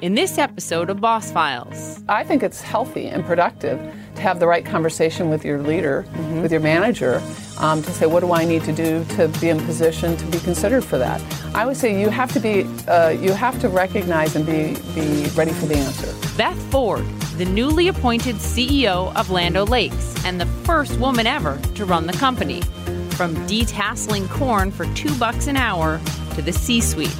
In this episode of Boss Files, I think it's healthy and productive to have the right conversation with your leader, mm-hmm. with your manager, um, to say, what do I need to do to be in position to be considered for that? I would say you have to be, uh, you have to recognize and be, be ready for the answer. Beth Ford, the newly appointed CEO of Land O'Lakes and the first woman ever to run the company, from detasseling corn for two bucks an hour to the C-suite.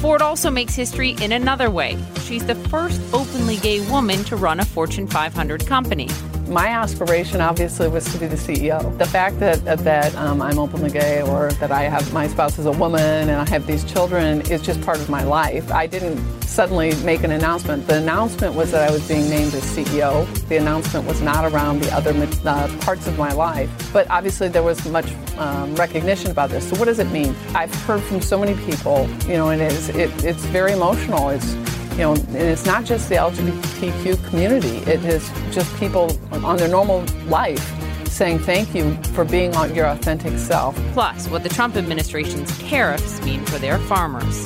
Ford also makes history in another way. She's the first openly gay woman to run a Fortune 500 company. My aspiration, obviously, was to be the CEO. The fact that that um, I'm openly gay, or that I have my spouse is a woman, and I have these children, is just part of my life. I didn't suddenly make an announcement. The announcement was that I was being named as CEO. The announcement was not around the other uh, parts of my life, but obviously there was much um, recognition about this. So what does it mean? I've heard from so many people, you know, and it's it, it's very emotional. It's you know, and it's not just the LGBTQ community. It is just people on their normal life saying thank you for being on your authentic self. Plus, what the Trump administration's tariffs mean for their farmers.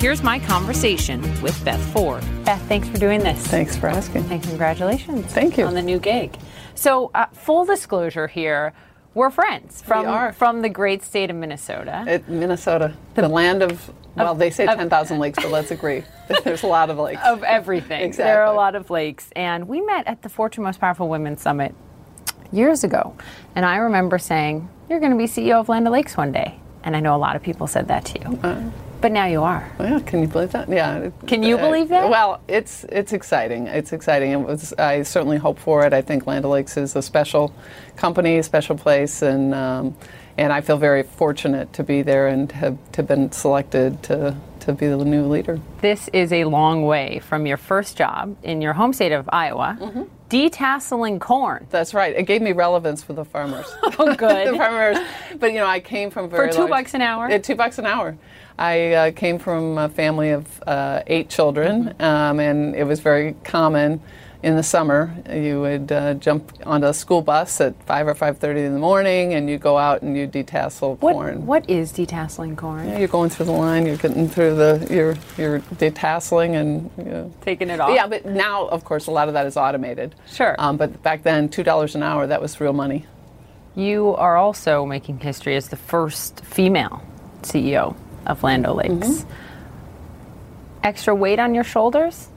Here's my conversation with Beth Ford. Beth, thanks for doing this. Thanks for asking. And congratulations. Thank you. On the new gig. So, uh, full disclosure here, we're friends from we from the great state of Minnesota. It, Minnesota, the, the, land of well, they say ten thousand lakes, but let's agree there's a lot of lakes of everything. exactly. There are a lot of lakes, and we met at the Fortune Most Powerful Women Summit years ago, and I remember saying, "You're going to be CEO of Land O'Lakes one day," and I know a lot of people said that to you. Uh, but now you are. Yeah, can you believe that? Yeah. Can you believe that? well, it's it's exciting. It's exciting. It was. I certainly hope for it. I think Land O'Lakes is a special company, a special place, and um, and I feel very fortunate to be there and have to been selected to to be the new leader. This is a long way from your first job in your home state of Iowa. Mm-hmm. Detasseling corn. That's right. It gave me relevance for the farmers. Oh, good. the farmers. But you know, I came from very for two large, bucks an hour. At two bucks an hour. I uh, came from a family of uh, eight children, mm-hmm. um, and it was very common in the summer. You would uh, jump onto a school bus at five or five thirty in the morning, and you go out and you detassel what, corn. What is detasseling corn? Yeah, you're going through the line. You're getting through the. You're you're detasseling and you know. taking it off. Yeah, but now of course a lot of that is automated. Sure. Um, but back then, two dollars an hour that was real money. You are also making history as the first female CEO of Land O'Lakes. Mm-hmm. Extra weight on your shoulders?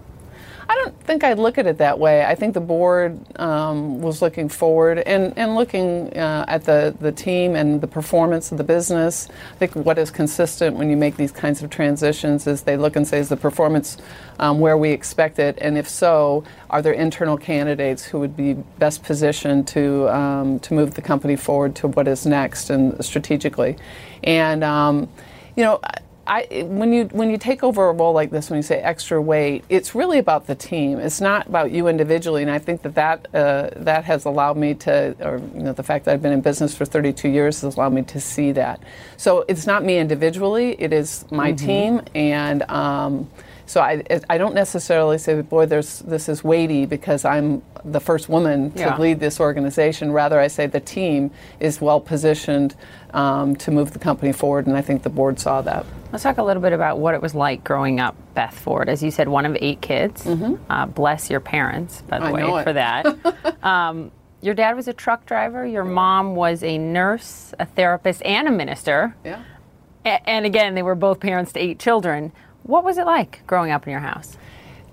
I don't think I'd look at it that way. I think the board um, was looking forward and, and looking uh, at the, the team and the performance of the business. I think what is consistent when you make these kinds of transitions is they look and say, is the performance um, where we expect it? And if so, are there internal candidates who would be best positioned to, um, to move the company forward to what is next and strategically? And um, you know, I, when you when you take over a role like this, when you say extra weight, it's really about the team. It's not about you individually, and I think that that uh, that has allowed me to, or you know, the fact that I've been in business for 32 years has allowed me to see that. So it's not me individually; it is my mm-hmm. team, and um, so I, I don't necessarily say, boy, there's, this is weighty because I'm the first woman to yeah. lead this organization. Rather, I say the team is well positioned um, to move the company forward, and I think the board saw that. Let's talk a little bit about what it was like growing up, Beth Ford. As you said, one of eight kids. Mm-hmm. Uh, bless your parents, by the I way, for that. um, your dad was a truck driver. Your mom was a nurse, a therapist, and a minister. Yeah. A- and again, they were both parents to eight children. What was it like growing up in your house?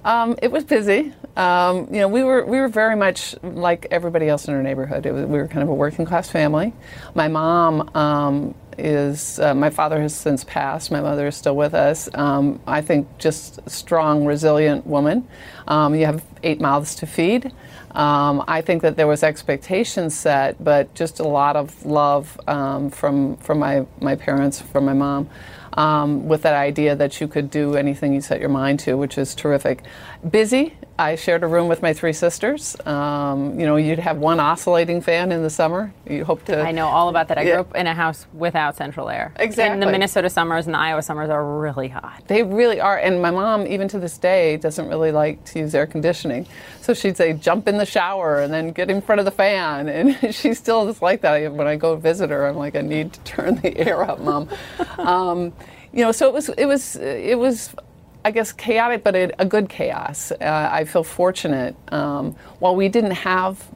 Um, it was busy. Um, you know, we were we were very much like everybody else in our neighborhood. Was, we were kind of a working class family. My mom um, is uh, my father has since passed. My mother is still with us. Um, I think just strong, resilient woman. Um, you have eight mouths to feed. Um, I think that there was expectations set, but just a lot of love from from my my parents, from my mom. Um, with that idea that you could do anything you set your mind to, which is terrific. Busy. I shared a room with my three sisters. Um, you know, you'd have one oscillating fan in the summer. You hope to. I know all about that. I Yeah. grew up in a house without central air. Exactly. And the Minnesota summers and the Iowa summers are really hot. They really are. And my mom, even to this day, doesn't really like to use air conditioning. So she'd say, jump in the shower and then get in front of the fan. And she still is like that. When I go visit her, I'm like, I need to turn the air up, mom. um, you know, so it was, it was, it was, I guess, chaotic, but it, a good chaos. Uh, I feel fortunate. Um, while we didn't have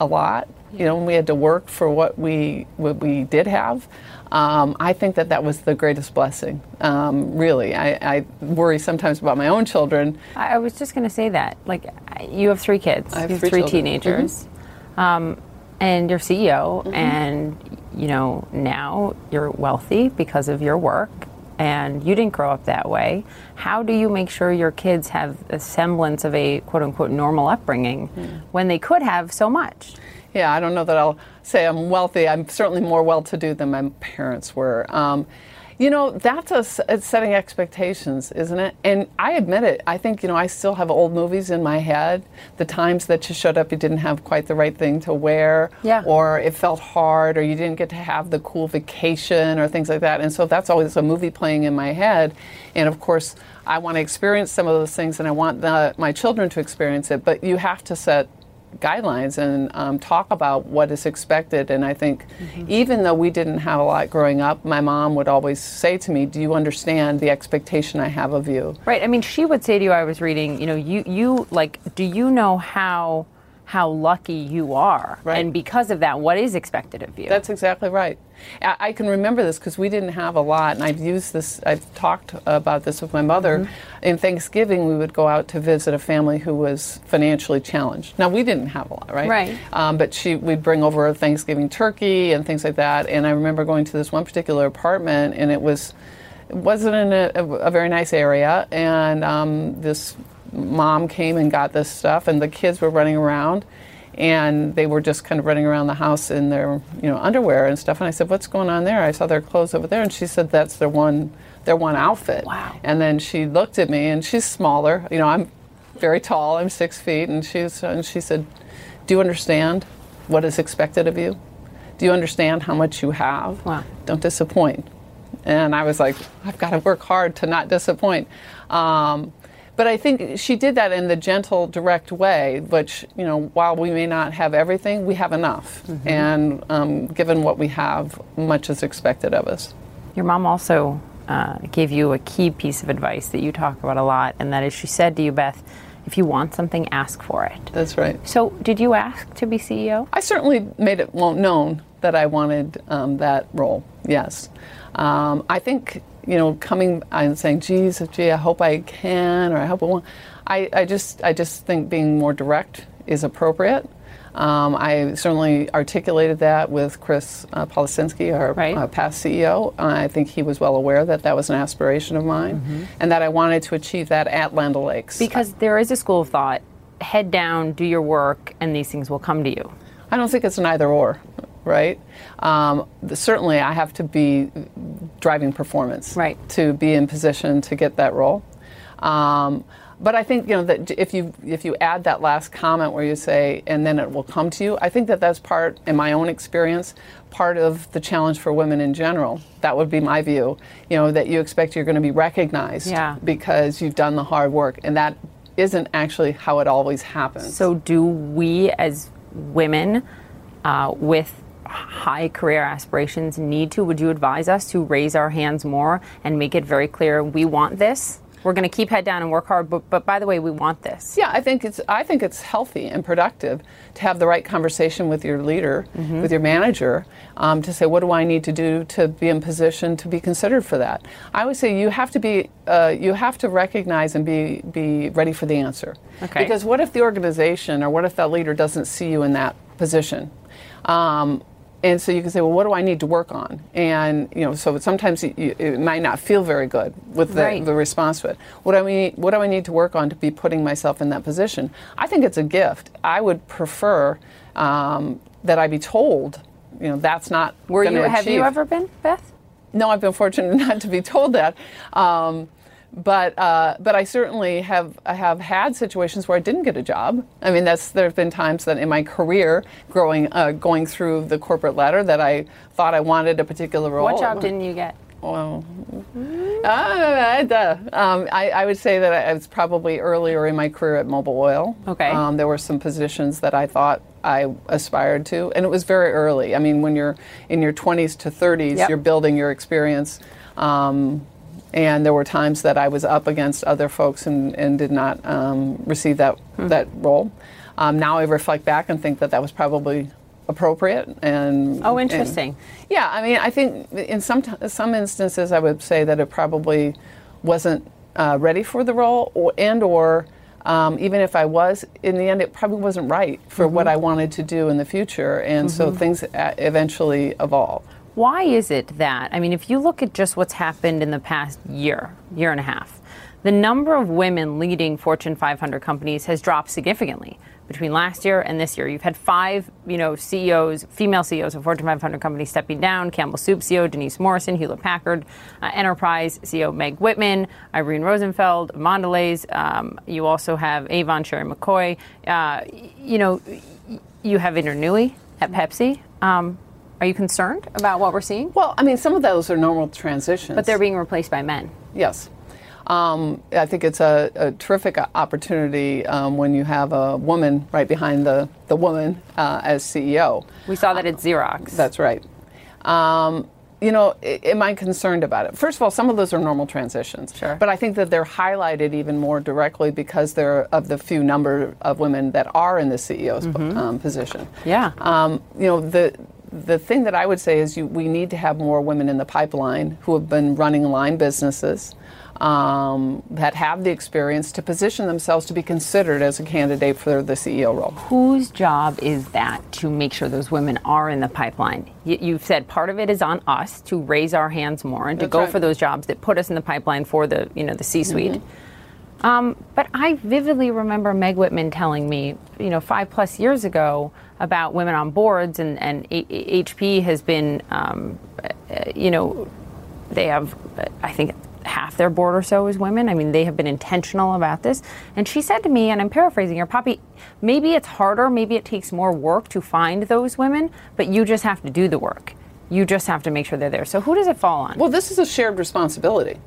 a lot, you know, we had to work for what we what we did have. Um, I think that that was the greatest blessing. Um, really, I, I worry sometimes about my own children. I was just going to say that. Like, you have three kids. Have you have three three, teenagers. Um, and you're CEO, Mm-hmm. and, you know, now you're wealthy because of your work, and you didn't grow up that way. How do you make sure your kids have a semblance of a quote unquote normal upbringing Hmm. when they could have so much? Yeah, I don't know that I'll say I'm wealthy. I'm certainly more well-to-do than my parents were. Um, you know, that's a, s- it's setting expectations, isn't it? And I admit it. I think you know I still have old movies in my head. The times that you showed up, you didn't have quite the right thing to wear, Yeah. or it felt hard, or you didn't get to have the cool vacation, or things like that. And so that's always a movie playing in my head. And of course, I want to experience some of those things, and I want the, my children to experience it. But you have to set guidelines and um, talk about what is expected. And I think even though we didn't have a lot growing up, my mom would always say to me, "Do you understand the expectation I have of you?" Right. I mean, she would say to you, I was reading, you know, you, you like, do you know how how lucky you are? Right. And because of that, what is expected of you? That's exactly right. I, can remember this because we didn't have a lot, and I've used this. I've talked about this with my mother. In Thanksgiving, we would go out to visit a family who was financially challenged. Now we didn't have a lot, right? Right. Um, but she, we'd bring over a Thanksgiving turkey and things like that. And I remember going to this one particular apartment, and it was it wasn't in a, a, a very nice area, and um, this mom came and got this stuff, and the kids were running around, and they were just kind of running around the house in their you know underwear and stuff. And I said, "What's going on there?" I saw their clothes over there, and she said, "That's their one their one outfit." Wow. And then she looked at me, and she's smaller. You know, I'm very tall. I'm six feet, and she's and she said, "Do you understand what is expected of you? Do you understand how much you have? Wow. Don't disappoint." And I was like, I've got to work hard to not disappoint. Um, but I think she did that in the gentle, direct way, which, you know, while we may not have everything, we have enough. And um, given what we have, much is expected of us. Your mom also uh, gave you a key piece of advice that you talk about a lot, and that is she said to you, Beth, if you want something, ask for it. That's right. So, did you ask to be CEO? I certainly made it well known that I wanted um, that role. Yes, um, I think you know coming and saying, "Geez, gee, I hope I can," or "I hope I won't." I, I just I just think being more direct is appropriate. Um, I certainly articulated that with Chris uh, Policinski, our Right. uh, past CEO. I think he was well aware that that was an aspiration of mine, and that I wanted to achieve that at Land O'Lakes. Because there is a school of thought head down, do your work, and these things will come to you. I don't think it's an either or, right? Um, certainly, I have to be driving performance Right. to be in position to get that role. Um, but I think you know that if you if you add that last comment where you say and then it will come to you, I think that that's part, in my own experience, part of the challenge for women in general. That would be my view. You know that you expect you're going to be recognized Yeah. because you've done the hard work, and that isn't actually how it always happens. So, do we as women uh, with high career aspirations need to? Would you advise us to raise our hands more and make it very clear we want this? We're going to keep head down and work hard, but, but by the way, we want this. Yeah, I think it's I think it's healthy and productive to have the right conversation with your leader, with your manager, um, to say what do I need to do to be in position to be considered for that. I would say you have to be uh, you have to recognize and be be ready for the answer. Okay. Because what if the organization or what if that leader doesn't see you in that position? Um, and so you can say, well, what do I need to work on? And you know, so sometimes you, it might not feel very good with the, Right. the response to it. What do I need? What do I need to work on to be putting myself in that position? I think it's a gift. I would prefer um, that I be told, you know, that's not. Were you? Have you ever been, Beth? no, I've been fortunate not to be told that. Um, but uh, but I certainly have have had situations where I didn't get a job. I mean, that's there have been times that in my career, growing uh, going through the corporate ladder, that I thought I wanted a particular role. What job didn't you get? Well, uh, um, I, I, would say that I was probably earlier in my career at Mobil Oil. Okay. Um, there were some positions that I thought I aspired to, and it was very early. I mean, when you're in your 20s to 30s, yep. you're building your experience. Um, and there were times that I was up against other folks and, and did not um, receive that hmm. that role. Um, now I reflect back and think that that was probably appropriate and oh interesting and, yeah i mean i think in some t- some instances i would say that it probably wasn't uh, ready for the role or, and or um, even if i was in the end it probably wasn't right for mm-hmm. what i wanted to do in the future and mm-hmm. so things eventually evolve why is it that, I mean, if you look at just what's happened in the past year, year and a half, the number of women leading Fortune 500 companies has dropped significantly between last year and this year. You've had five, you know, CEOs, female CEOs of Fortune 500 companies stepping down: Campbell Soup CEO Denise Morrison, Hewlett Packard uh, Enterprise CEO Meg Whitman, Irene Rosenfeld, Mondelez. Um, you also have Avon Sheri McCoy. Uh, you know, you have Indra Nooyi at Pepsi. Um, are you concerned about what we're seeing? Well, I mean, some of those are normal transitions. But they're being replaced by men. Yes. Um, I think it's a, a terrific opportunity um, when you have a woman right behind the, the woman uh, as CEO. We saw that at Xerox. That's right. Um, you know, am I concerned about it? First of all, some of those are normal transitions. Sure. But I think that they're highlighted even more directly because they're of the few number of women that are in the CEO's mm-hmm. um, position. Yeah. Um, you know, the the thing that I would say is you, we need to have more women in the pipeline who have been running line businesses um, that have the experience to position themselves to be considered as a candidate for the CEO role. Whose job is that to make sure those women are in the pipeline? You, have said part of it is on us to raise our hands more and to That's go right. for those jobs that put us in the pipeline for the you know the C-suite. Mm-hmm. Um, but I vividly remember Meg Whitman telling me, you know, five plus years ago about women on boards, and, and HP has been, um, you know, they have, I think, half their board or so is women. I mean, they have been intentional about this. And she said to me, and I'm paraphrasing her, Poppy, maybe it's harder, maybe it takes more work to find those women, but you just have to do the work. You just have to make sure they're there. So who does it fall on? Well, this is a shared responsibility.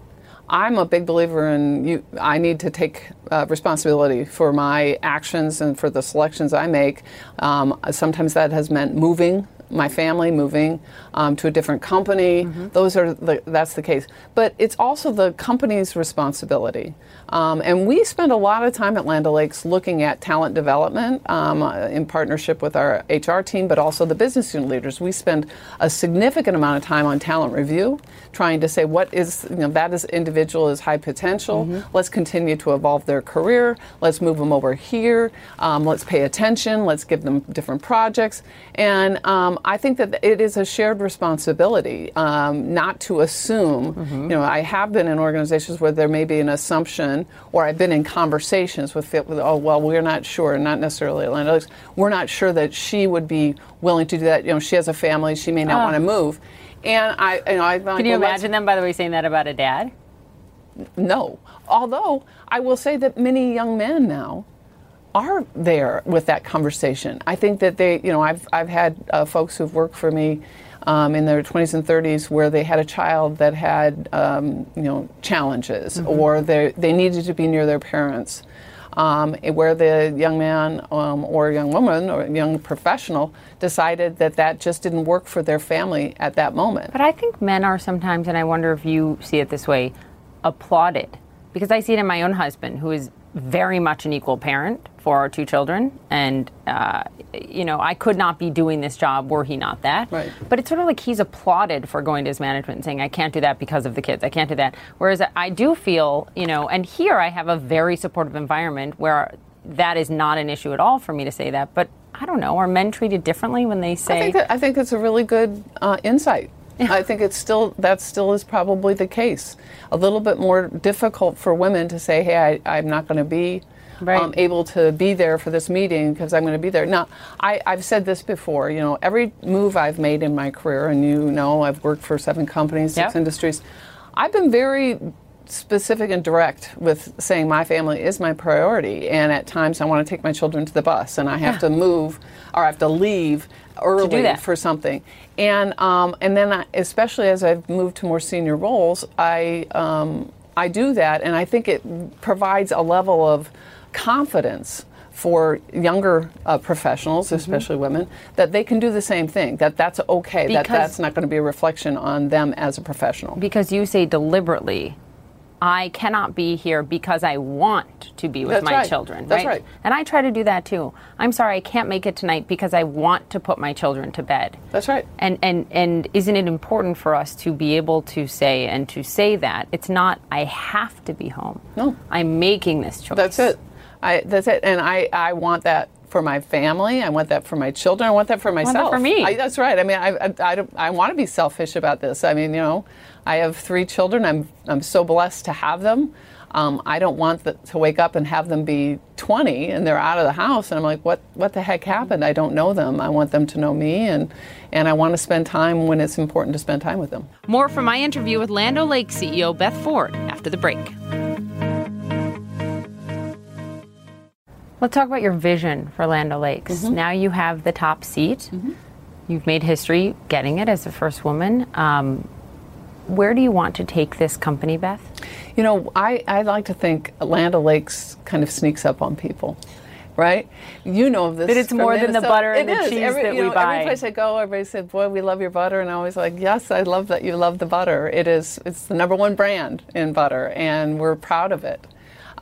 I'm a big believer in you. I need to take uh, responsibility for my actions and for the selections I make. Um, sometimes that has meant moving my family moving um, to a different company. Mm-hmm. Those are the, that's the case. But it's also the company's responsibility. Um, and we spend a lot of time at Land O'Lakes looking at talent development um, uh, in partnership with our HR team, but also the business unit leaders. We spend a significant amount of time on talent review, trying to say what is you know that is individual is high potential. Mm-hmm. Let's continue to evolve their career. Let's move them over here. Um, let's pay attention. Let's give them different projects. And um, I think that it is a shared responsibility um, not to assume. Mm-hmm. You know, I have been in organizations where there may be an assumption, or I've been in conversations with, with oh, well, we're not sure, not necessarily Atlanta, we're not sure that she would be willing to do that. You know, she has a family, she may not uh. want to move. And I, you know, I can like, you well, imagine them, by the way, saying that about a dad? No. Although I will say that many young men now are there with that conversation. I think that they, you know, I've, I've had uh, folks who've worked for me um, in their 20s and 30s where they had a child that had, um, you know, challenges mm-hmm. or they needed to be near their parents. Um, where the young man um, or young woman or young professional decided that that just didn't work for their family at that moment. But I think men are sometimes, and I wonder if you see it this way, applauded. Because I see it in my own husband, who is very much an equal parent for our two children, and uh, you know I could not be doing this job were he not that. Right. But it's sort of like he's applauded for going to his management and saying I can't do that because of the kids. I can't do that. Whereas I do feel you know, and here I have a very supportive environment where that is not an issue at all for me to say that. But I don't know. Are men treated differently when they say? I think, that, I think it's a really good uh, insight I think it's still that still is probably the case. A little bit more difficult for women to say, "Hey, I, I'm not going to be Right. um, able to be there for this meeting because I'm going to be there." Now, I, I've said this before. You know, every move I've made in my career, and you know, I've worked for seven companies, six Yeah. industries. I've been very specific and direct with saying my family is my priority and at times I want to take my children to the bus and I have to move or I have to leave early that. for something and um, and then I, especially as I've moved to more senior roles I um, I do that and I think it provides a level of confidence for younger uh, professionals, Mm-hmm. especially women, that they can do the same thing. That that's okay. that that's not going to be a reflection on them as a professional. Because you say deliberately, I cannot be here because I want to be with That's my right. children. That's right. And I try to do that too. I'm sorry, I can't make it tonight because I want to put my children to bed. That's right. And and and isn't it important for us to be able to say and to say that it's not I have to be home. No. I'm making this choice. That's it. I, that's it. And I, I want that for my family. I want that for my children. I want that for that myself. for me. I, that's right. I mean, I, I, I, don't- I want to be selfish about this. I mean, you know, I have three children. I'm, I'm so blessed to have them. Um, I don't want the, to wake up and have them be 20 and they're out of the house. And I'm like, what, what the heck happened? I don't know them. I want them to know me. And, and I want to spend time when it's important to spend time with them. More from my interview with Land O'Lakes CEO Beth Ford after the break. Let's talk about your vision for Land O'Lakes. Now you have the top seat. You've made history getting it as the first woman. Um, where do you want to take this company, Beth? You know, I, I like to think Land O'Lakes kind of sneaks up on people, right? You know this. That it's more than the butter and It the is. cheese every, that you we know, buy. Every place I go, everybody said, "Boy, we love your butter," and I always like, "Yes, I love that you love the butter. It is. It's the number one brand in butter, and we're proud of it."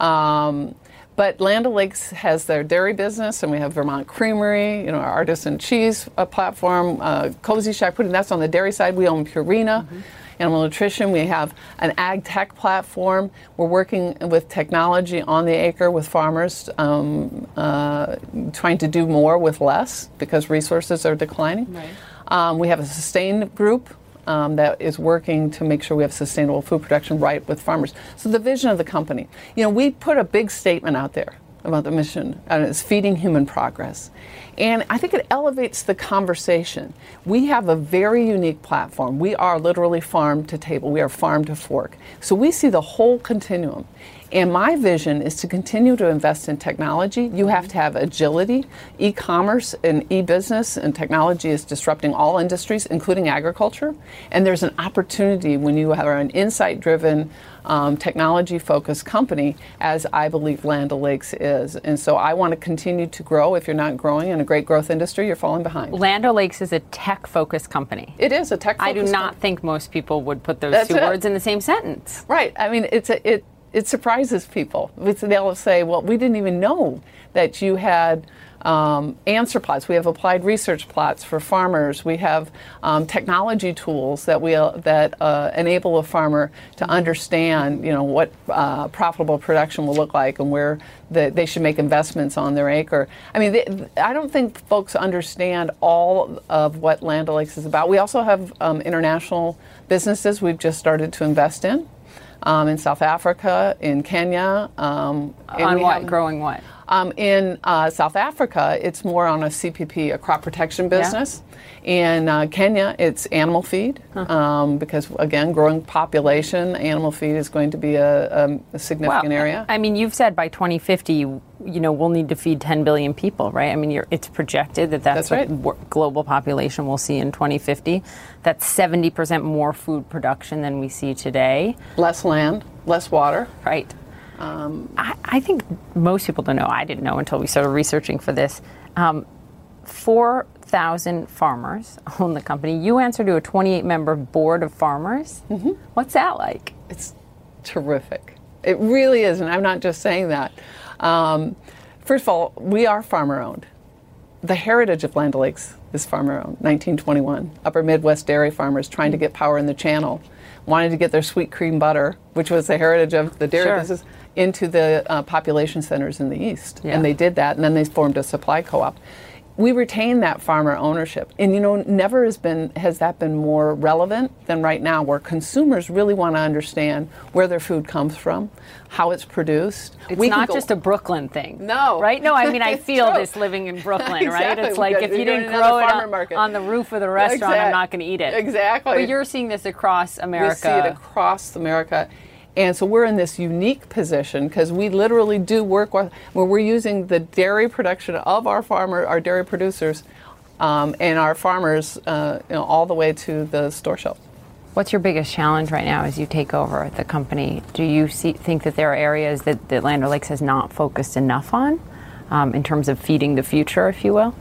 Um, but Land O'Lakes has their dairy business, and we have Vermont Creamery, you know, our artisan cheese uh, platform, uh, Kozy Shack Pudding. That's on the dairy side. We own Purina. Animal nutrition. We have an ag tech platform. We're working with technology on the acre with farmers, um, uh, trying to do more with less because resources are declining. Um, we have a sustain group um, that is working to make sure we have sustainable food production right with farmers. So the vision of the company, you know, we put a big statement out there about the mission, and it's feeding human progress. And I think it elevates the conversation. We have a very unique platform. We are literally farm to table, we are farm to fork. So we see the whole continuum. And my vision is to continue to invest in technology. You have to have agility. E commerce and e business and technology is disrupting all industries, including agriculture. And there's an opportunity when you are an insight driven, um, technology focused company, as I believe Land O'Lakes is. And so I want to continue to grow. If you're not growing in a great growth industry, you're falling behind. Land O'Lakes is a tech focused company. It is a tech I do not think most people would put those That's two it. words in the same sentence. Right. I mean, it's a, it it surprises people. They'll say, "Well, we didn't even know that you had." Um, answer plots. We have applied research plots for farmers. We have um, technology tools that we that uh, enable a farmer to understand, you know, what uh, profitable production will look like and where the, they should make investments on their acre. I mean, they, I don't think folks understand all of what Land O'Lakes is about. We also have um, international businesses we've just started to invest in um, in South Africa, in Kenya. Um, On what? have- Growing what? Um, in uh, South Africa, it's more on a CPP, a crop protection business. In uh, Kenya, it's animal feed um, because, again, growing population, animal feed is going to be a, a, a significant area. I mean, you've said by 2050, you, you know, we'll need to feed 10 billion people, right? I mean, you're, it's projected that that's, That's what right. global population we'll see in 2050. That's 70% more food production than we see today, less land, less water. right? Um, I, I think most people don't know. I didn't know until we started researching for this. Um, 4,000 farmers own the company. You answer to a 28 member board of farmers. Mm-hmm. What's that like? It's terrific. It really is, and I'm not just saying that. Um, first of all, we are farmer owned. The heritage of Land O'Lakes is farmer owned. 1921, Upper Midwest dairy farmers trying to get power in the channel, wanted to get their sweet cream butter, which was the heritage of the dairy Sure. business, into the uh, population centers in the east. Yeah. And they did that, and then they formed a supply co op. we retain that farmer ownership. And you know, never has been has that been more relevant than right now where consumers really want to understand where their food comes from, how it's produced. It's We not just a Brooklyn thing. No. Right? No, I mean, I feel true. this living in Brooklyn, right? It's like if you didn't grow it on, on the roof of the restaurant, I'm not going to eat it. Exactly. But you're seeing this across America. We see it across America. And so we're in this unique position because we literally do work with, where we're using the dairy production of our farmer, our dairy producers, um, and our farmers, uh, you know, all the way to the store shelf. What's your biggest challenge right now as you take over the company? Do you see, think that there are areas that, that Land O'Lakes has not focused enough on um, in terms of feeding the future, if you will?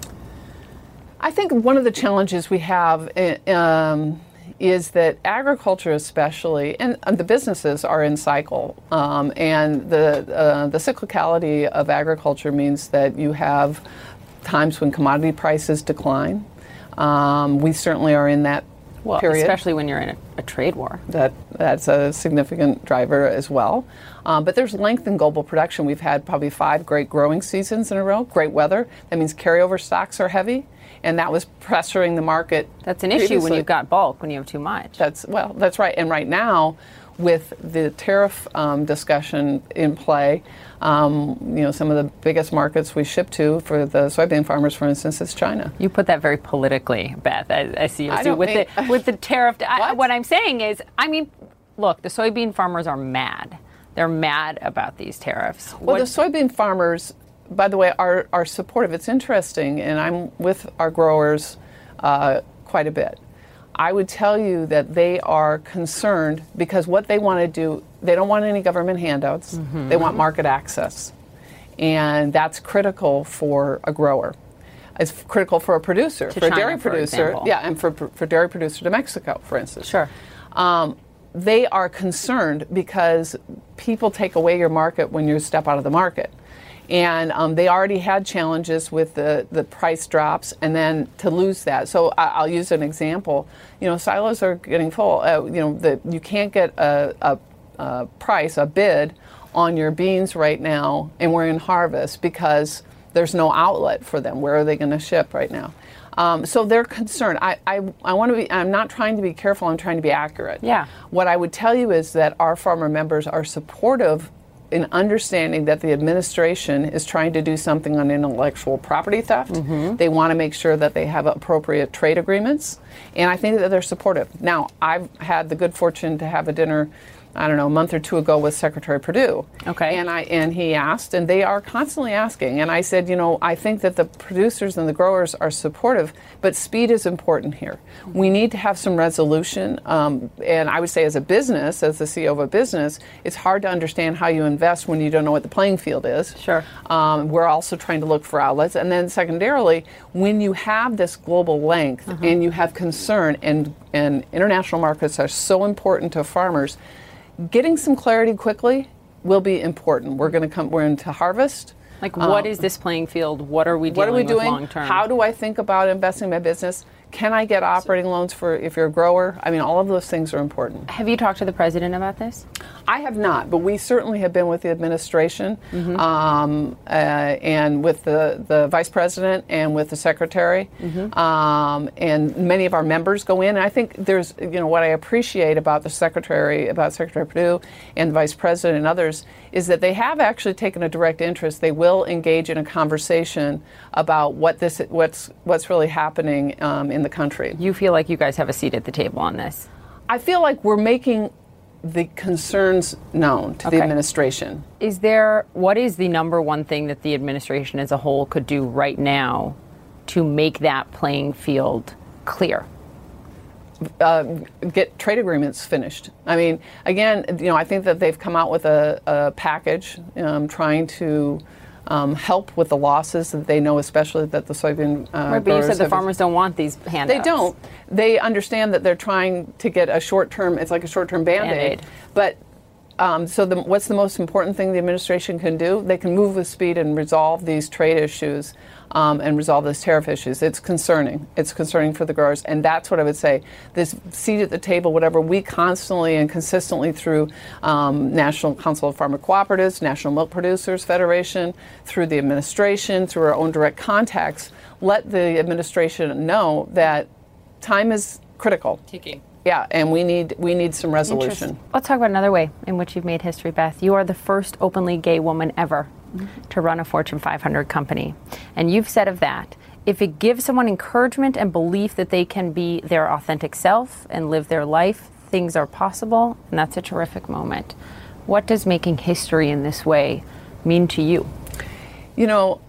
I think one of the challenges we have eh, um, is that agriculture, especially, and, and the businesses are in cycle, um, and the uh, the cyclicality of agriculture means that you have times when commodity prices decline. Um, we certainly are in that Well, period especially when you're in a, a trade war. that that's a significant driver as well. Um, but there's length in global production. We've had probably five great growing seasons in a row, great weather. That means carryover stocks are heavy, and that was pressuring the market. That's an issue when you've got bulk, when you have too much. That's well, that's right. And right now, with the tariff um, discussion in play, um, you know, some of the biggest markets we ship to for the soybean farmers, for instance, is China. You put that very politically, Beth. I, I see you I do with mean- the with the tariff. I, What? what I'm saying is, I mean, look, the soybean farmers are mad. They're mad about these tariffs. Well, What- the soybean farmers, by the way, are, are supportive. It's interesting, and I'm with our growers uh, quite a bit. I would tell you that they are concerned because what they want to do, they don't want any government handouts. Mm-hmm. They want market access. And that's critical for a grower. It's critical for a producer, To for a dairy producer. Yeah, and for, for dairy producer to Mexico, for instance sure. um, they are concerned because people take away your market when you step out of the market. And um, they already had challenges with the, the price drops, and then to lose that. So I, I'll use an example. You know, silos are getting full. Uh, you know, the, you can't get a, a, a price, a bid on your beans right now, and we're in harvest because there's no outlet for them. Where are they going to ship right now? Um, so they're concerned. I, I, I want to be, I'm not trying to be careful, I'm trying to be accurate. Yeah. What I would tell you is that our farmer members are supportive in understanding that the administration is trying to do something on intellectual property theft. Mm-hmm. They want to make sure that they have appropriate trade agreements, and I think that they're supportive. Now, I've had the good fortune to have a dinner. I don't know, a month or two ago with Secretary Perdue. Okay. And I and he asked, and they are constantly asking. And I said, you know, I think that the producers and the growers are supportive, but speed is important here. We need to have some resolution. Um, and I would say, as a business, as the CEO of a business, it's hard to understand how you invest when you don't know what the playing field is. Sure. Um, we're also trying to look for outlets. And then, secondarily, when you have this global length and you have concern, and, and international markets are so important to farmers, getting some clarity quickly will be important. We're going to come, we're into harvest. Like, what is this playing field? What are we Um, What are we doing? long term? How do I think about investing in my business? Can I get operating loans for if you're a grower? I mean, all of those things are important. have you talked to the president about this? I have not, but we certainly have been with the administration Mm-hmm. um, uh, and with the, the vice president and with the secretary. Mm-hmm. Um, and many of our members go in. And I think there's, you know, what I appreciate about the secretary, about Secretary Perdue and the vice president and others is that they have actually taken a direct interest. They will engage in a conversation about what this, what's, what's really happening um, in the country. You feel like you guys have a seat at the table on this. I feel like we're making the concerns known to Okay. the administration. Is there, what is the number one thing that the administration as a whole could do right now to make that playing field clear? get trade agreements finished. I mean, again, you know, I think that they've come out with a, a package um, trying to um, help with the losses that they know, especially that the soybean. Uh, Right, but you said the farmers don't want these handouts. They don't. They understand that they're trying to get a short term. It's like a short term. Band-Aid. But um, so the, what's the most important thing the administration can do? They can move with speed and resolve these trade issues um, and resolve those tariff issues. It's concerning. It's concerning for the growers, and that's what I would say. This seat at the table, whatever we constantly and consistently through um, National Council of Farmer Cooperatives, National Milk Producers Federation, through the administration, through our own direct contacts, let the administration know that time is critical. Ticking. Yeah, and we need we need some resolution. Let's talk about another way in which you've made history, Beth. You are the first openly gay woman ever to run a Fortune 500 company. And you've said of that, if it gives someone encouragement and belief that they can be their authentic self and live their life, things are possible, and that's a terrific moment. What does making history in this way mean to you? You know,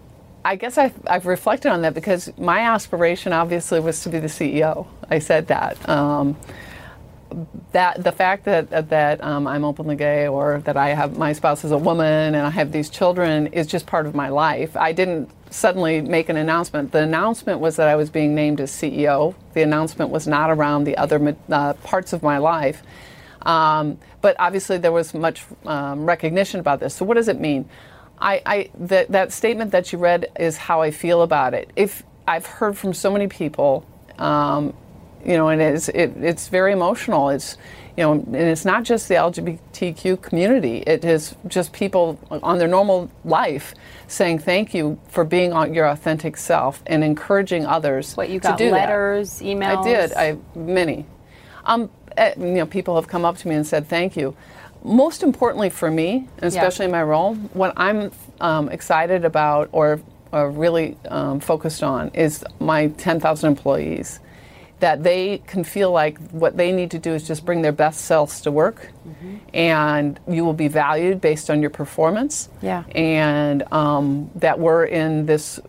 I guess I've, I've reflected on that because my aspiration obviously was to be the CEO. I said that. Um, that the fact that that um, I'm openly gay or that I have my spouse is a woman and I have these children is just part of my life. I didn't suddenly make an announcement. The announcement was that I was being named as CEO. The announcement was not around the other uh, parts of my life. Um, but obviously, there was much um, recognition about this. So, what does it mean? I, I that that statement that you read is how I feel about it. If I've heard from so many people um, you know, and it's it, it's very emotional. It's you know, and it's not just the LGBTQ community. It is just people on their normal life saying thank you for being your authentic self and encouraging others. What you got to do letters, that. emails? I did. I many. Um, eh, you know, people have come up to me and said thank you. Most importantly for me, especially yeah. in my role, what I'm um, excited about or, or really um, focused on is my 10,000 employees. That they can feel like what they need to do is just bring their best selves to work. Mm-hmm. and you will be valued based on your performance. Yeah. And um, that we're in this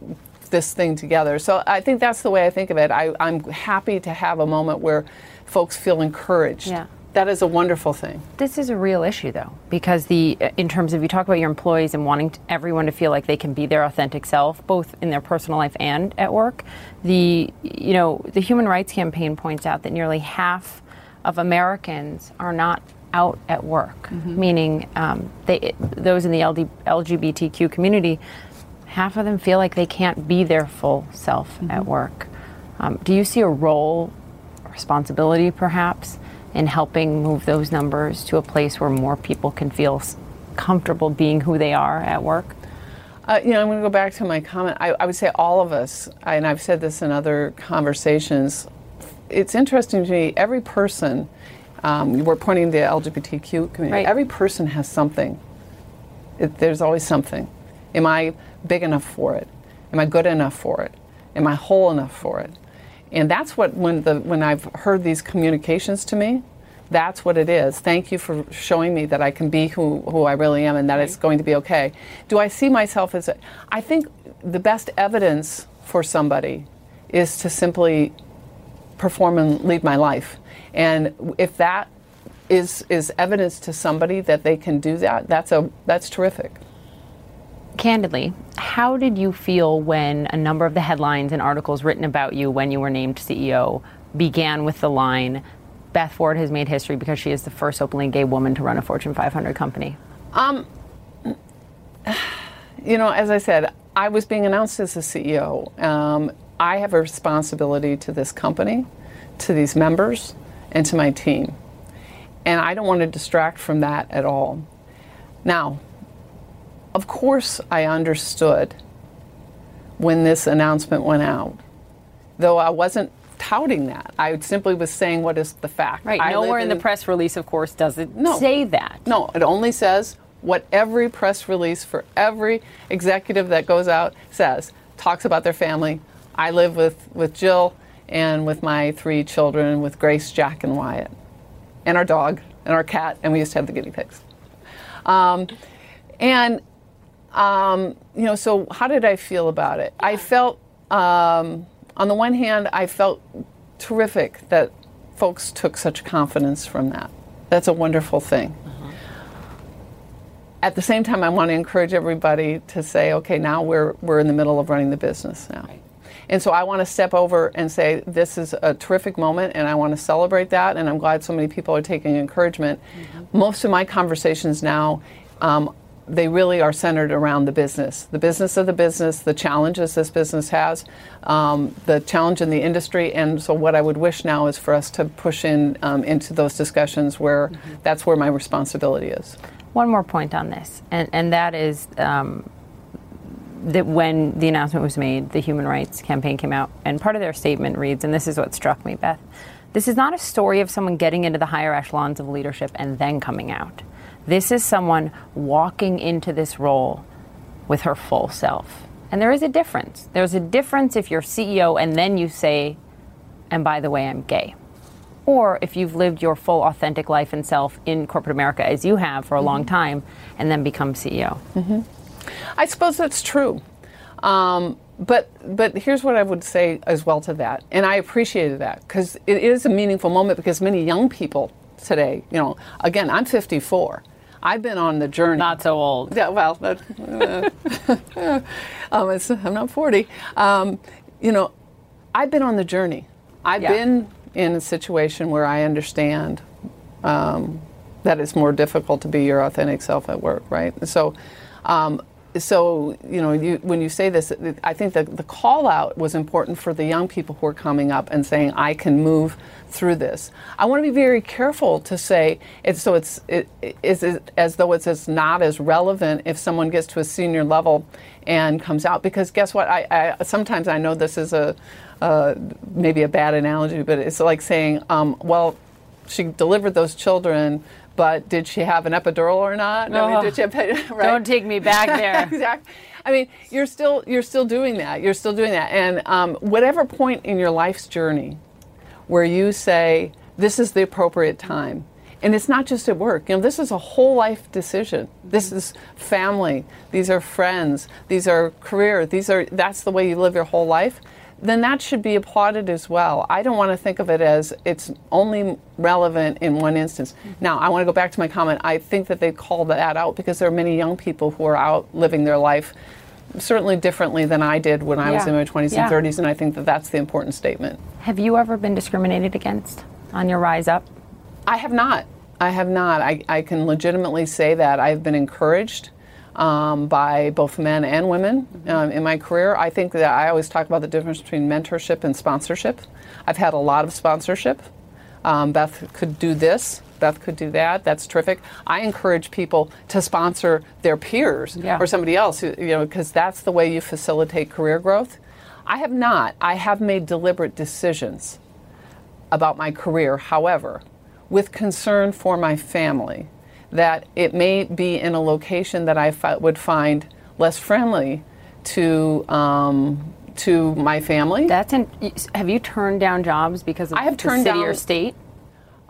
this thing together. So i think that's the way i think of it. I, i'm happy to have a moment where folks feel encouraged yeah that is a wonderful thing. This is a real issue, though, because the in terms of you talk about your employees and wanting to, everyone to feel like they can be their authentic self, both in their personal life and at work. The you know the Human Rights Campaign points out that nearly half of Americans are not out at work, mm-hmm. meaning um, they those in the LD, LGBTQ community, half of them feel like they can't be their full self mm-hmm. at work. Um, do you see a role, responsibility, perhaps? In helping move those numbers to a place where more people can feel comfortable being who they are at work? Uh, you know, I'm going to go back to my comment. I, I would say all of us, and I've said this in other conversations. It's interesting to me. Every person, um, we're pointing to the LGBTQ community. Right. Every person has something. It, there's always something. Am I big enough for it? Am I good enough for it? Am I whole enough for it? And that's what when the when I've heard these communications to me, that's what it is. Thank you for showing me that I can be who, who I really am and that it's going to be okay. Do I see myself as a, I think the best evidence for somebody is to simply perform and lead my life. And if that is is evidence to somebody that they can do that, that's a that's terrific candidly, how did you feel when a number of the headlines and articles written about you when you were named CEO began with the line, Beth Ford has made history because she is the first openly gay woman to run a Fortune 500 company? Um, you know, as I said, I was being announced as the CEO. Um, I have a responsibility to this company, to these members, and to my team. And I don't want to distract from that at all. Now, of course, I understood when this announcement went out, though I wasn't touting that. I simply was saying what is the fact. Right. I Nowhere in, in, the press release, of course, does it no, say that. No, it only says what every press release for every executive that goes out says. Talks about their family. I live with, with Jill and with my three children, with Grace, Jack, and Wyatt, and our dog, and our cat, and we used to have the guinea pigs. Um, and um, you know, so how did I feel about it? I felt, um, on the one hand, I felt terrific that folks took such confidence from that. That's a wonderful thing. Uh-huh. At the same time, I want to encourage everybody to say, okay, now we're, we're in the middle of running the business now. Right. And so I want to step over and say, this is a terrific moment, and I want to celebrate that. And I'm glad so many people are taking encouragement. Mm-hmm. Most of my conversations now, um, they really are centered around the business, the business of the business, the challenges this business has, um, the challenge in the industry, and so what I would wish now is for us to push in um, into those discussions where mm-hmm. that's where my responsibility is. One more point on this, and and that is. Um, that when the announcement was made, the Human Rights Campaign came out, and part of their statement reads, and this is what struck me, Beth. This is not a story of someone getting into the higher echelons of leadership and then coming out. This is someone walking into this role with her full self. And there is a difference. There's a difference if you're CEO and then you say, and by the way, I'm gay. Or if you've lived your full authentic life and self in corporate America as you have for a mm-hmm. long time and then become CEO. Mm-hmm. I suppose that's true. Um, but but here's what I would say as well to that, and I appreciated that because it is a meaningful moment because many young people today, you know, again, I'm 54. I've been on the journey. Not so old. Yeah, well, uh, um, I'm not 40. Um, you know, I've been on the journey. I've yeah. been in a situation where I understand um, that it's more difficult to be your authentic self at work, right? So, um, so you know you, when you say this i think that the call out was important for the young people who are coming up and saying i can move through this. I want to be very careful to say so it's it, is it as though it's, it's not as relevant if someone gets to a senior level and comes out. Because guess what? I, I sometimes i know this is a uh, maybe a bad analogy but it's like saying um, well she delivered those children but did she have an epidural or not? Oh, I mean, did she have, right? Don't take me back there. exactly. I mean, you're still you're still doing that. You're still doing that, and um, whatever point in your life's journey where you say this is the appropriate time, and it's not just at work. You know, this is a whole life decision. This is family. These are friends. These are career. These are that's the way you live your whole life then that should be applauded as well. I don't want to think of it as it's only relevant in one instance. Mm-hmm. Now, I want to go back to my comment. I think that they call that out because there are many young people who are out living their life certainly differently than I did when I yeah. was in my 20s yeah. and 30s, and I think that that's the important statement. Have you ever been discriminated against on your rise up? I have not. I have not. I, I can legitimately say that. I've been encouraged um, by both men and women um, in my career. I think that I always talk about the difference between mentorship and sponsorship. I've had a lot of sponsorship. Um, Beth could do this. Beth could do that. That's terrific. I encourage people to sponsor their peers yeah. or somebody else, you know, because that's the way you facilitate career growth. I have not. I have made deliberate decisions about my career, however, with concern for my family that it may be in a location that I would find less friendly to um, to my family. That's an, have you turned down jobs because of I have turned city down, or state?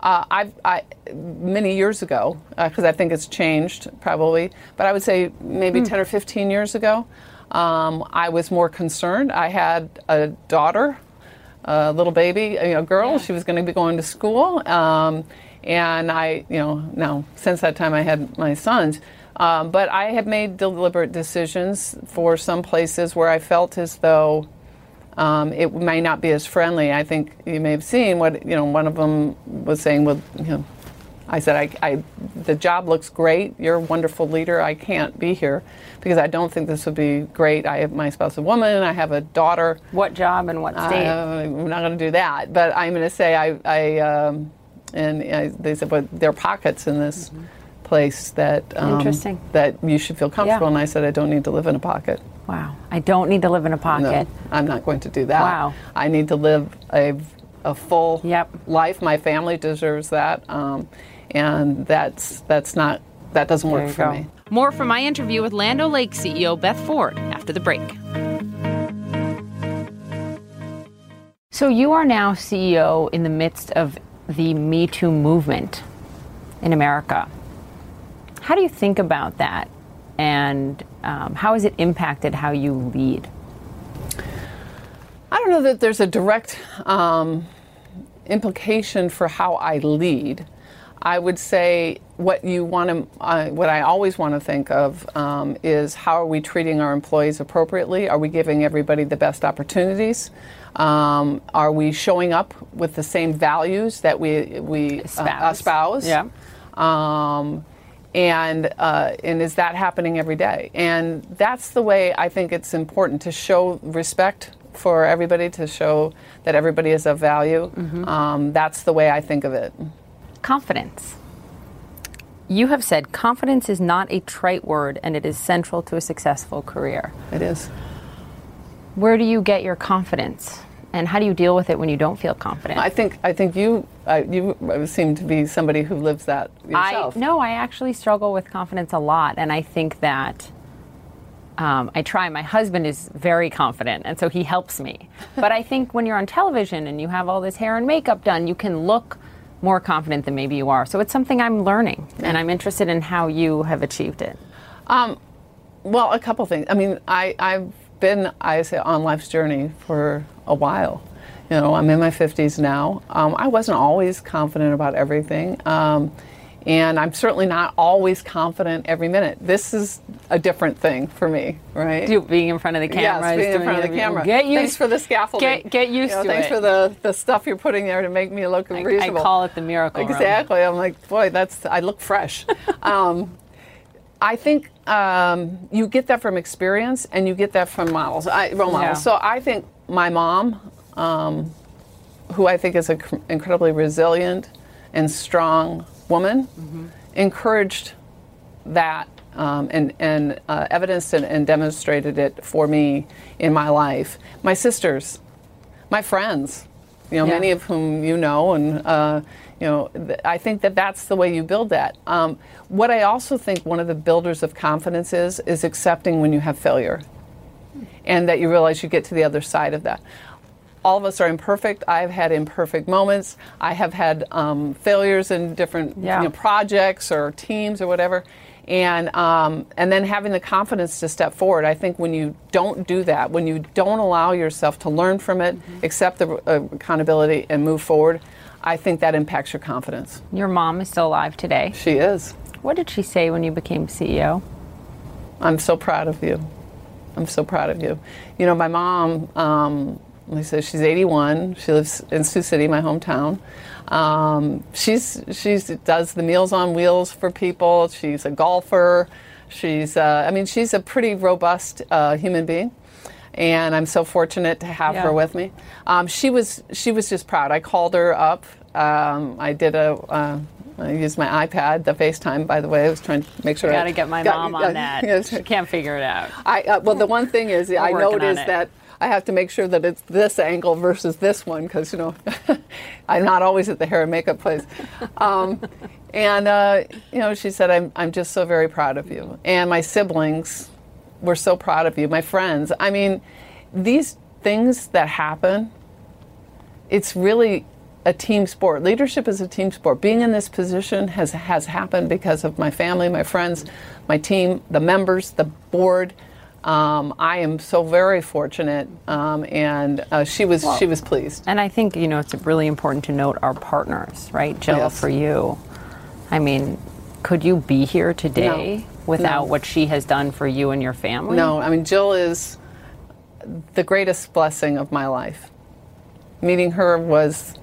Uh, I've I, many years ago because uh, I think it's changed probably, but I would say maybe hmm. ten or fifteen years ago. Um, I was more concerned. I had a daughter, a little baby, a girl. Yeah. She was going to be going to school. Um, and I, you know, now since that time I had my sons. Um, but I have made deliberate decisions for some places where I felt as though um, it may not be as friendly. I think you may have seen what you know. One of them was saying, "Well, you know, I said, I, I, the job looks great. You're a wonderful leader. I can't be here because I don't think this would be great. I have my spouse a woman. I have a daughter. What job and what state? Uh, I'm not going to do that. But I'm going to say I, I um, and uh, they said, "But there are pockets in this mm-hmm. place that um, interesting that you should feel comfortable." Yeah. And I said, "I don't need to live in a pocket." Wow, I don't need to live in a pocket. No, I'm not going to do that. Wow, I need to live a a full yep. life. My family deserves that, um, and that's that's not that doesn't work for go. me. More from my interview with Land O'Lakes CEO Beth Ford after the break. So you are now CEO in the midst of the Me Too movement in America. How do you think about that? And um, how has it impacted how you lead? I don't know that there's a direct um, implication for how I lead. I would say what you want to, uh, what I always want to think of um, is how are we treating our employees appropriately? Are we giving everybody the best opportunities? Um, are we showing up with the same values that we we Espouse. Uh, espouse? Yeah. Um, and uh, and is that happening every day? And that's the way I think it's important to show respect for everybody, to show that everybody is of value. Um, that's the way I think of it. Confidence. You have said confidence is not a trite word and it is central to a successful career. It is. Where do you get your confidence? And how do you deal with it when you don't feel confident? I think I think you uh, you seem to be somebody who lives that yourself. I no, I actually struggle with confidence a lot, and I think that um, I try. My husband is very confident, and so he helps me. but I think when you're on television and you have all this hair and makeup done, you can look more confident than maybe you are. So it's something I'm learning, and I'm interested in how you have achieved it. Well, a couple things. I mean, I, I've been, I say, on life's journey for a while. You know, I'm in my 50s now. Um, I wasn't always confident about everything. Um, and I'm certainly not always confident every minute. This is a different thing for me, right? You being in front of the camera, yes, is being in front of the everything. camera. Get used. Thanks for the scaffolding. Get, get used You know, to thanks it. Thanks for the, the stuff you're putting there to make me look I, I call it the miracle room. Exactly. I'm like, boy, that's I look fresh. um, I think um, you get that from experience, and you get that from models, I, role models. Yeah. So I think my mom, um, who I think is an incredibly resilient and strong woman, encouraged that um, and, and uh, evidenced and, and demonstrated it for me in my life. My sisters, my friends, you know, Yeah. many of whom you know, and uh, you know, th- I think that that's the way you build that. Um, what I also think one of the builders of confidence is is accepting when you have failure, and that you realize you get to the other side of that. All of us are imperfect. I've had imperfect moments. I have had um, failures in different Yeah. you know, projects or teams or whatever. And um, and then having the confidence to step forward. I think when you don't do that, when you don't allow yourself to learn from it, accept the uh, accountability, and move forward, I think that impacts your confidence. Your mom is still alive today. She is. What did she say when you became CEO? I'm so proud of you. I'm so proud of you. You know, my mom, um, I she's 81. She lives in Sioux City, my hometown. Um, she's she's does the Meals on Wheels for people. She's a golfer. She's uh, I mean, she's a pretty robust uh, human being. And I'm so fortunate to have Yeah. her with me. Um, she was she was just proud. I called her up. Um, I did a uh, I used my iPad, the FaceTime, by the way. I was trying to make sure. Got to get my got- mom on that. She can't figure it out. I uh, well, the one thing is, I noticed that I have to make sure that it's this angle versus this one because you know I'm not always at the hair and makeup place. Um, and uh, you know, she said, "I'm I'm just so very proud of you," and my siblings were so proud of you. My friends. I mean, these things that happen. It's really a team sport. Leadership is a team sport. Being in this position has has happened because of my family, my friends, my team, the members, the board. Um, I am so very fortunate, um, and uh, she was she was pleased. And I think, you know, it's really important to note our partners, right? Jill, Yes. for you. I mean, could you be here today No. without No. what she has done for you and your family? No, I mean Jill is the greatest blessing of my life. Meeting her was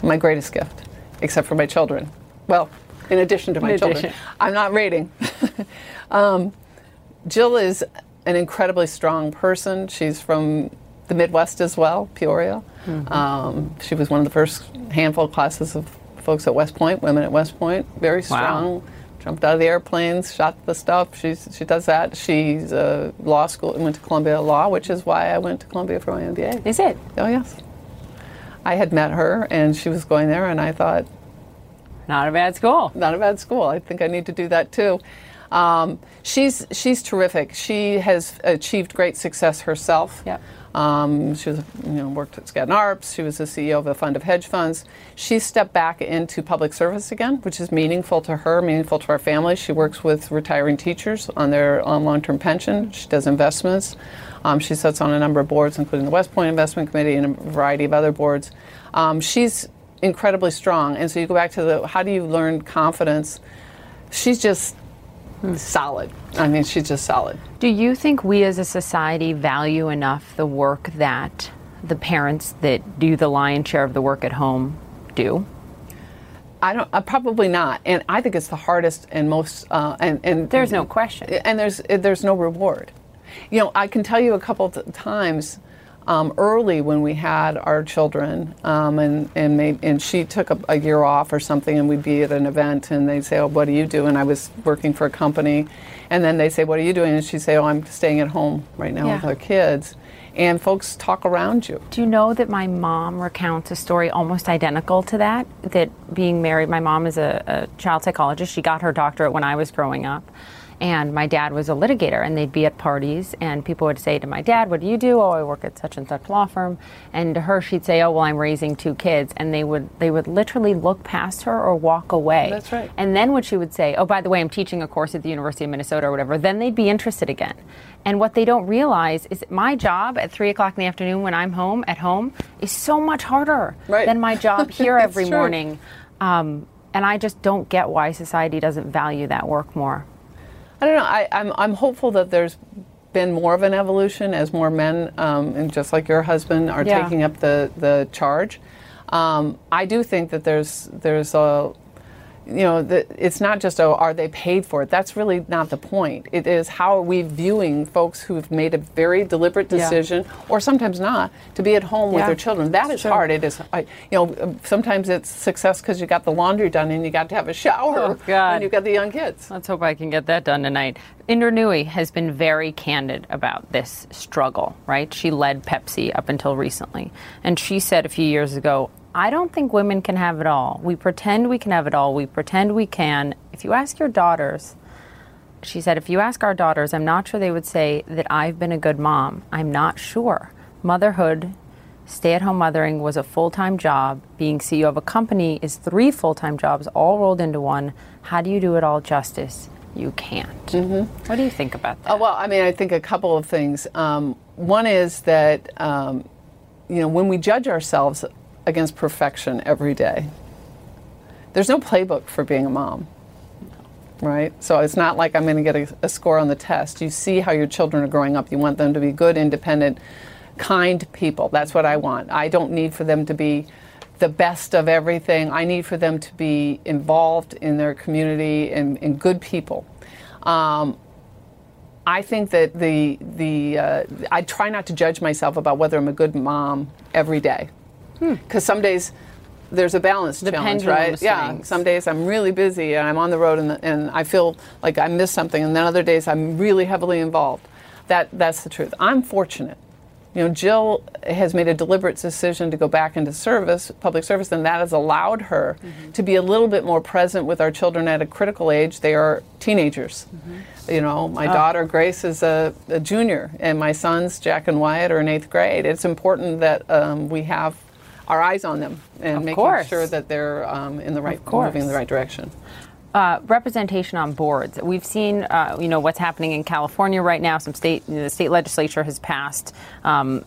my greatest gift, except for my children. Well, in addition to my In children, addition. I'm not rating. um, Jill is an incredibly strong person. She's from the Midwest as well, Peoria. Um, she was one of the first handful of classes of folks at West Point, women at West Point. Very strong. Jumped out of the airplanes, shot the stuff. She's, she does that. She's uh, law school, went to Columbia Law, which is why I went to Columbia for my MBA. Is it? Oh yes. I had met her, and she was going there, and I thought, Not a bad school. not a bad school. I think I need to do that too. Um, she's she's terrific. She has achieved great success herself. Yep. Um, she was, you know, worked at Skadden Arps. She was the CEO of a fund of hedge funds. She stepped back into public service again, which is meaningful to her, meaningful to our family. She works with retiring teachers on their um, long-term pension. She does investments. Um, she sits on a number of boards, including the West Point Investment Committee and a variety of other boards. Um, she's incredibly strong. And so you go back to the how do you learn confidence? She's just solid. I mean, she's just solid. Do you think we as a society value enough the work that the parents that do the lion's share of the work at home do? I don't. Uh, probably not. And I think it's the hardest and most. Uh, and and There's no question. and there's there's no reward. You know, I can tell you a couple of times um, early when we had our children, um, and and may, and she took a, a year off or something, and we'd be at an event, and they'd say, "Oh, what do you do?" And I was working for a company, and then they say, "What are you doing?" And she'd say, "Oh, I'm staying at home right now with Yeah. our kids." And folks talk around you. Do you know that my mom recounts a story almost identical to that? That being married, my mom is a, a child psychologist. She got her doctorate when I was growing up. And my dad was a litigator, and they'd be at parties, and people would say to my dad, What do you do? Oh, I work at such and such law firm. And to her, she'd say, Oh, well, I'm raising two kids. And they would, they would literally look past her or walk away. That's right. And then what she would say, oh, by the way, I'm teaching a course at the University of Minnesota or whatever, then they'd be interested again. And what they don't realize is my job at three o'clock in the afternoon when I'm home at home is so much harder Right. than my job here every true. morning. Um, and I just don't get why society doesn't value that work more. I don't know. I, I'm, I'm hopeful that there's been more of an evolution as more men, um, and just like your husband, are Yeah. taking up the, the charge. Um, I do think that there's there's a you know, the, it's not just, oh, are they paid for it? That's really not the point. It is how are we viewing folks who've made a very deliberate Yeah. decision, or sometimes not, to be at home with their children. That is Sure. hard. It is, I, you know, sometimes it's success because you got the laundry done and you got to have a shower Oh, when you've got the young kids. Let's hope I can get that done tonight. Indra Nooyi has been very candid about this struggle, right? She led Pepsi up until recently. And she said a few years ago, I don't think women can have it all. We pretend we can have it all. We pretend we can. If you ask your daughters, she said, if you ask our daughters, I'm not sure they would say that I've been a good mom. I'm not sure. Motherhood, stay at home mothering was a full time job. Being CEO of a company is three full time jobs all rolled into one. How do you do it all justice? You can't. Mm-hmm. What do you think about that? Uh, well, I mean, I think a couple of things. Um, one is that, um, you know, when we judge ourselves against perfection every day, there's no playbook for being a mom. Right? So it's not like I'm going to get a, a score on the test. You see how your children are growing up. You want them to be good, independent, kind people. That's what I want. I don't need for them to be the best of everything. I need for them to be involved in their community and, and good people. Um, I think that the the uh, I try not to judge myself about whether I'm a good mom every day, because some days there's a balance The challenge, right? Yeah. Some days I'm really busy and I'm on the road and, and I feel like I missed something, and then other days I'm really heavily involved. That that's the truth. I'm fortunate. You know, Jill has made a deliberate decision to go back into service, public service, and that has allowed her to be a little bit more present with our children at a critical age. They are teenagers. You know, my daughter Grace is a, a junior, and my sons Jack and Wyatt are in eighth grade. It's important that um, we have our eyes on them and Of making course. sure that they're um, in the right, course. moving in the right direction. uh, representation on boards. We've seen, uh, you know, what's happening in California right now. Some state, the state legislature has passed um,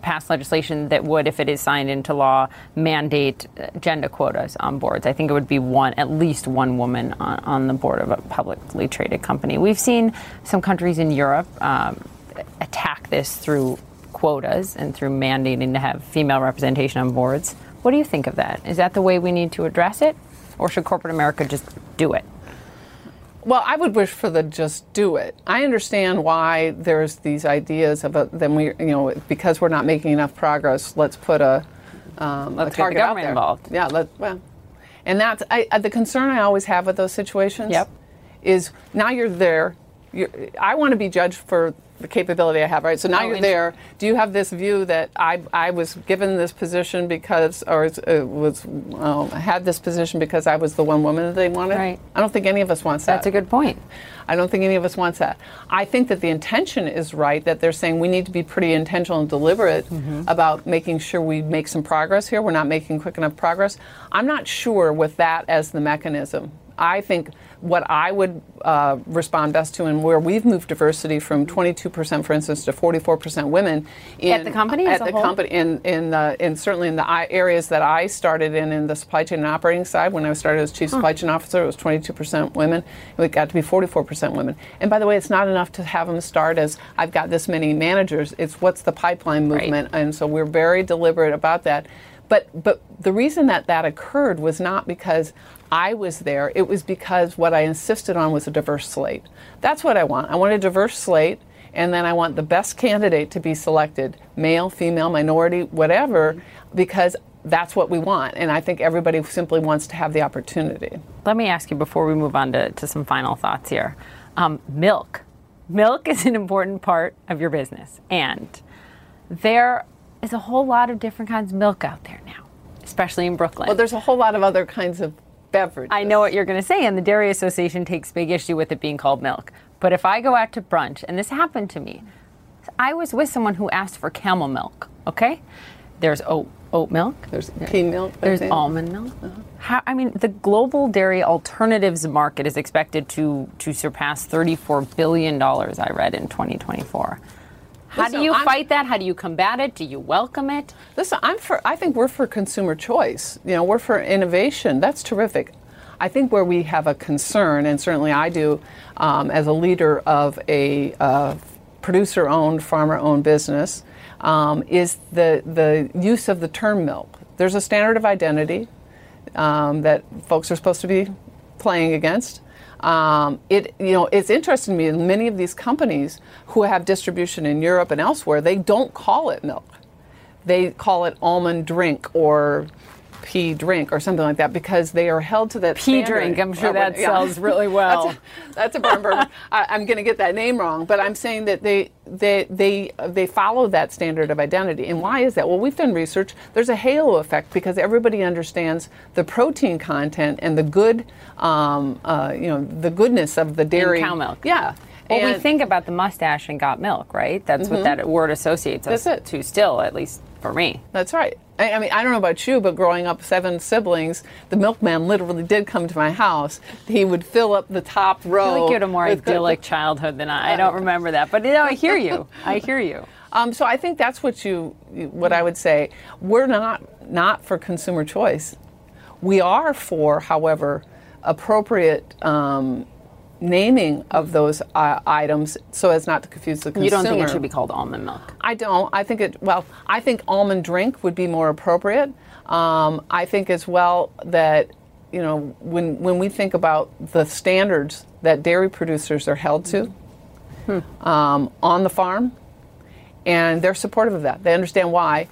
passed legislation that would, if it is signed into law, mandate uh, gender quotas on boards. I think it would be one, at least one woman on, on the board of a publicly traded company. We've seen some countries in Europe um, attack this through quotas and through mandating to have female representation on boards. What do you think of that? Is that the way we need to address it? Or should corporate America just do it? Well, I would wish for the just do it. I understand why there's these ideas of a, then we, you know, because we're not making enough progress, let's put a, um, Let's a target out government there. involved. Yeah, let, well, and that's I, uh, the concern I always have with those situations. Yep. Is now you're there. I want to be judged for the capability I have, right? So now Oh, you're there. Do you have this view that I, I was given this position because, or uh, was um, had this position because I was the one woman that they wanted? Right. I don't think any of us wants that. That's a good point. I don't think any of us wants that. I think that the intention is right, that they're saying we need to be pretty intentional and deliberate about making sure we make some progress here. We're not making quick enough progress. I'm not sure with that as the mechanism. I think what I would uh, respond best to, and where we've moved diversity from 22%, for instance, to 44% women in, At the company at the whole? company in in, uh, in certainly in the areas that I started in in the supply chain and operating side. When I started as chief supply chain officer, it was 22% women. and It got to be 44% women. And by the way, it's not enough to have them start as I've got this many managers. It's what's the pipeline Right. movement, and so we're very deliberate about that. But but the reason that that occurred was not because I was there. It was because what I insisted on was a diverse slate. That's what I want. I want a diverse slate, and then I want the best candidate to be selected, male, female, minority, whatever, because that's what we want. And I think everybody simply wants to have the opportunity. Let me ask you before we move on to, to some final thoughts here. Um, milk. Milk is an important part of your business. And there is a whole lot of different kinds of milk out there now, especially in Brooklyn. Well, there's a whole lot of other kinds of I know what you're going to say, and the Dairy Association takes big issue with it being called milk. But if I go out to brunch, and this happened to me, I was with someone who asked for camel milk, okay? There's oat, oat milk, There's pea milk. There's think. almond milk. Uh-huh. How, I mean, the global dairy alternatives market is expected to, to surpass $34 billion, I read in 2024. How Listen, do you I'm- fight that? How do you combat it? Do you welcome it? Listen, I'm for. I think we're for consumer choice. You know, we're for innovation. That's terrific. I think where we have a concern, and certainly I do, um, as a leader of a uh, producer-owned, farmer-owned business, um, is the the use of the term milk. There's a standard of identity um, that folks are supposed to be playing against. Um, it you know it's interesting to me. Many of these companies who have distribution in Europe and elsewhere, they don't call it milk they call it almond drink or pea drink or something like that because they are held to that Pea standard. drink, I'm sure Uh, that yeah. sells really well. That's a, that's a. I, I'm going to get that name wrong, but I'm saying that they they they they follow that standard of identity. And why is that? Well, we've done research. There's a halo effect because everybody understands the protein content and the good, um, uh, you know, the goodness of the dairy cow milk. Yeah. Well, we think about the mustache and got milk, right? That's what that word associates us to still, at least for me. That's right. I, I mean, I don't know about you, but growing up, seven siblings, the milkman literally did come to my house. He would fill up the top row. I feel like you had a more idyllic childhood than I. I don't remember that, but you know, I hear you. I hear you. Um, so I think that's what you, you- what I would say. We're not not for consumer choice. We are for, however, appropriate um, naming of those uh, items so as not to confuse the consumer. You don't think it should be called almond milk? I don't. I think it, well, I think almond drink would be more appropriate. Um, I think as well that, you know, when, when we think about the standards that dairy producers are held to um, on the farm, and they're supportive of that. They understand why.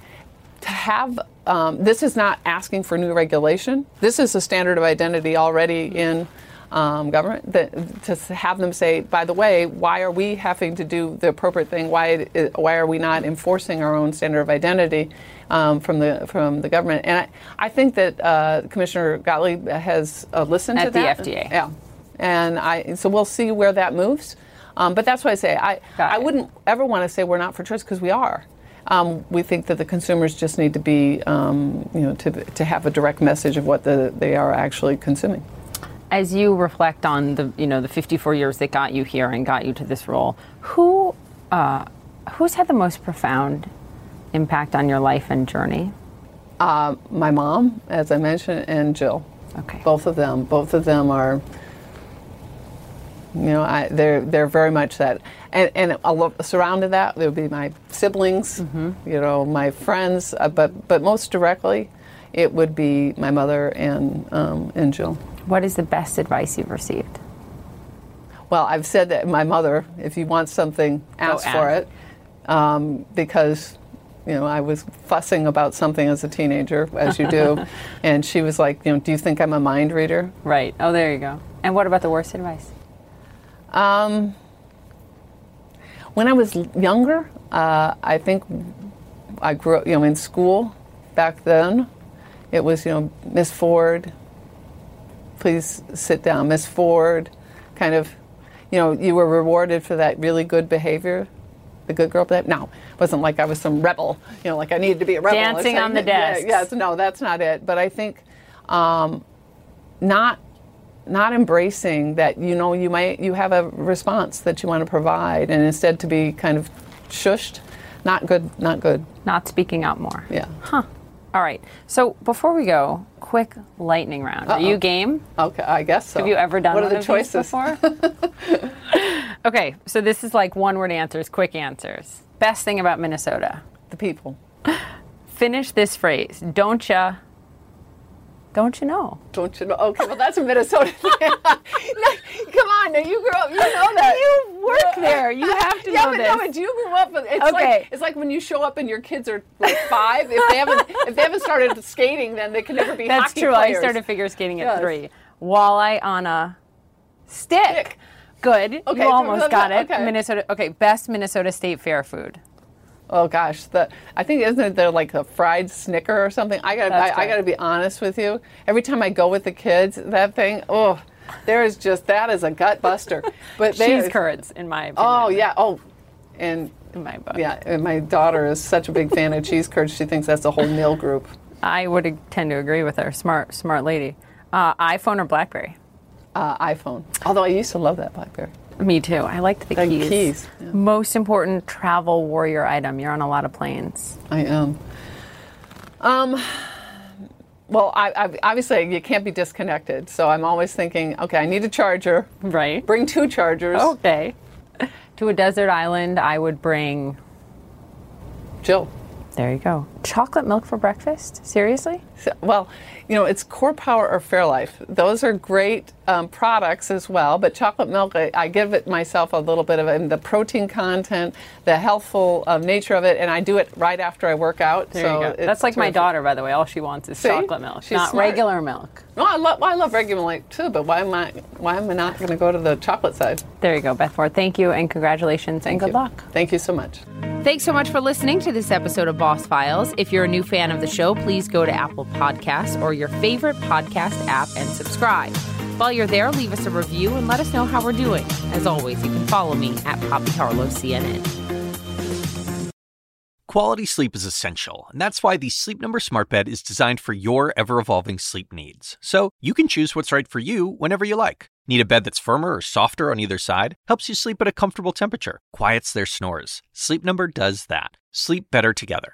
To have um, this is not asking for new regulation. This is a standard of identity already in um, government. That to have them say, by the way, why are we having to do the appropriate thing? Why why are we not enforcing our own standard of identity um, from the from the government? And I, I think that uh, Commissioner Gottlieb has uh, listened At to the. FDA. Yeah, and I so we'll see where that moves. Um, but that's why I say I Got I it. wouldn't ever want to say we're not for choice because we are. Um, we think that the consumers just need to be, um, you know, to, to have a direct message of what the, they are actually consuming. As you reflect on the, you know, the 54 years that got you here and got you to this role, who, uh, who's had the most profound impact on your life and journey? Uh, my mom, as I mentioned, and Jill. Okay. Both of them. Both of them are. You know, I, they're they're very much that, and and lo- surrounded that there would be my siblings, you know, my friends, uh, but but most directly, it would be my mother and um, and Jill. What is the best advice you've received? Well, I've said that my mother, if you want something, ask for ask. it, um, because you know I was fussing about something as a teenager, as you do, and she was like, you know, do you think I'm a mind reader? Right. Oh, there you go. And what about the worst advice? Um, when I was younger, uh, I think I grew up, you know, in school back then. It was, you know, Miss Ford, please sit down, Miss Ford, kind of, you know, you were rewarded for that really good behavior, the good girl behavior. No, it wasn't like I was some rebel, you know, like I needed to be a rebel. Dancing on the yeah. Yes, no, that's not it. But I think um, not not embracing that you know you might you have a response that you want to provide and instead to be kind of shushed not good not good Not speaking out more. yeah All right. So before we go, quick lightning round. Are you game? okay i guess so Have you ever done what one are the of these choices before? okay, so this is like one word answers, quick answers. Best thing about Minnesota. the people Finish this phrase. Don't ya? Don't you know? don't you know okay well that's a minnesota thing No, come on now you grew up you know that You work there. You have to yeah, know but this. no, but you grew up. with- It's Okay. like it's like when you show up and your kids are like five. If they haven't if they haven't started skating, then they can never be That's true. players. I started figure skating at Yes. three. Walleye on a stick. Stick. Good. Okay, you almost got it. okay. Minnesota. Okay, best Minnesota State Fair food. Oh gosh, the I think isn't there like a fried Snicker or something? I got I, I got to be honest with you. Every time I go with the kids, that thing, oh, there is just that is a gut buster. But they, Cheese curds, in my opinion. Oh yeah. Oh, and In my book. yeah, and my daughter is such a big fan of cheese curds. She thinks that's a whole meal group. I would tend to agree with her. Smart, smart lady. Uh, iPhone or BlackBerry? Uh, iPhone. Although I used to love that BlackBerry. Me too. I liked the The keys. keys, yeah. Most important travel warrior item. You're on a lot of planes. I am. Um, well, I, I, obviously you can't be disconnected, so I'm always thinking, okay, I need a charger. Right. Bring two chargers. Okay. To a desert island, I would bring. Jill. There you go. Chocolate milk for breakfast? Seriously? So- Well, you know, it's Core Power or Fairlife. Those are great um, products as well. But chocolate milk, I, I give it myself a little bit of it, and the protein content, the healthful uh, nature of it, and I do it right after I work out. There so you go. That's like my daughter, by the way. All she wants is See? chocolate milk, She's not smart. regular milk. No, I love, well, I love regular milk too, but why am I why am I not going to go to the chocolate side? There you go, Beth Ford. Thank you and congratulations and good you. luck. Thank you so much. Thanks so much for listening to this episode of Boss Files. If you're a new fan of the show, please go to Apple Podcasts or your favorite podcast app and subscribe. While you're there, leave us a review and let us know how we're doing. As always, you can follow me at Poppy Harlow CNN. Quality sleep is essential, and that's why the Sleep Number Smart Bed is designed for your ever evolving sleep needs. So you can choose what's right for you whenever you like. Need a bed that's firmer or softer on either side? Helps you sleep at a comfortable temperature, quiets their snores. Sleep Number does that. Sleep better together.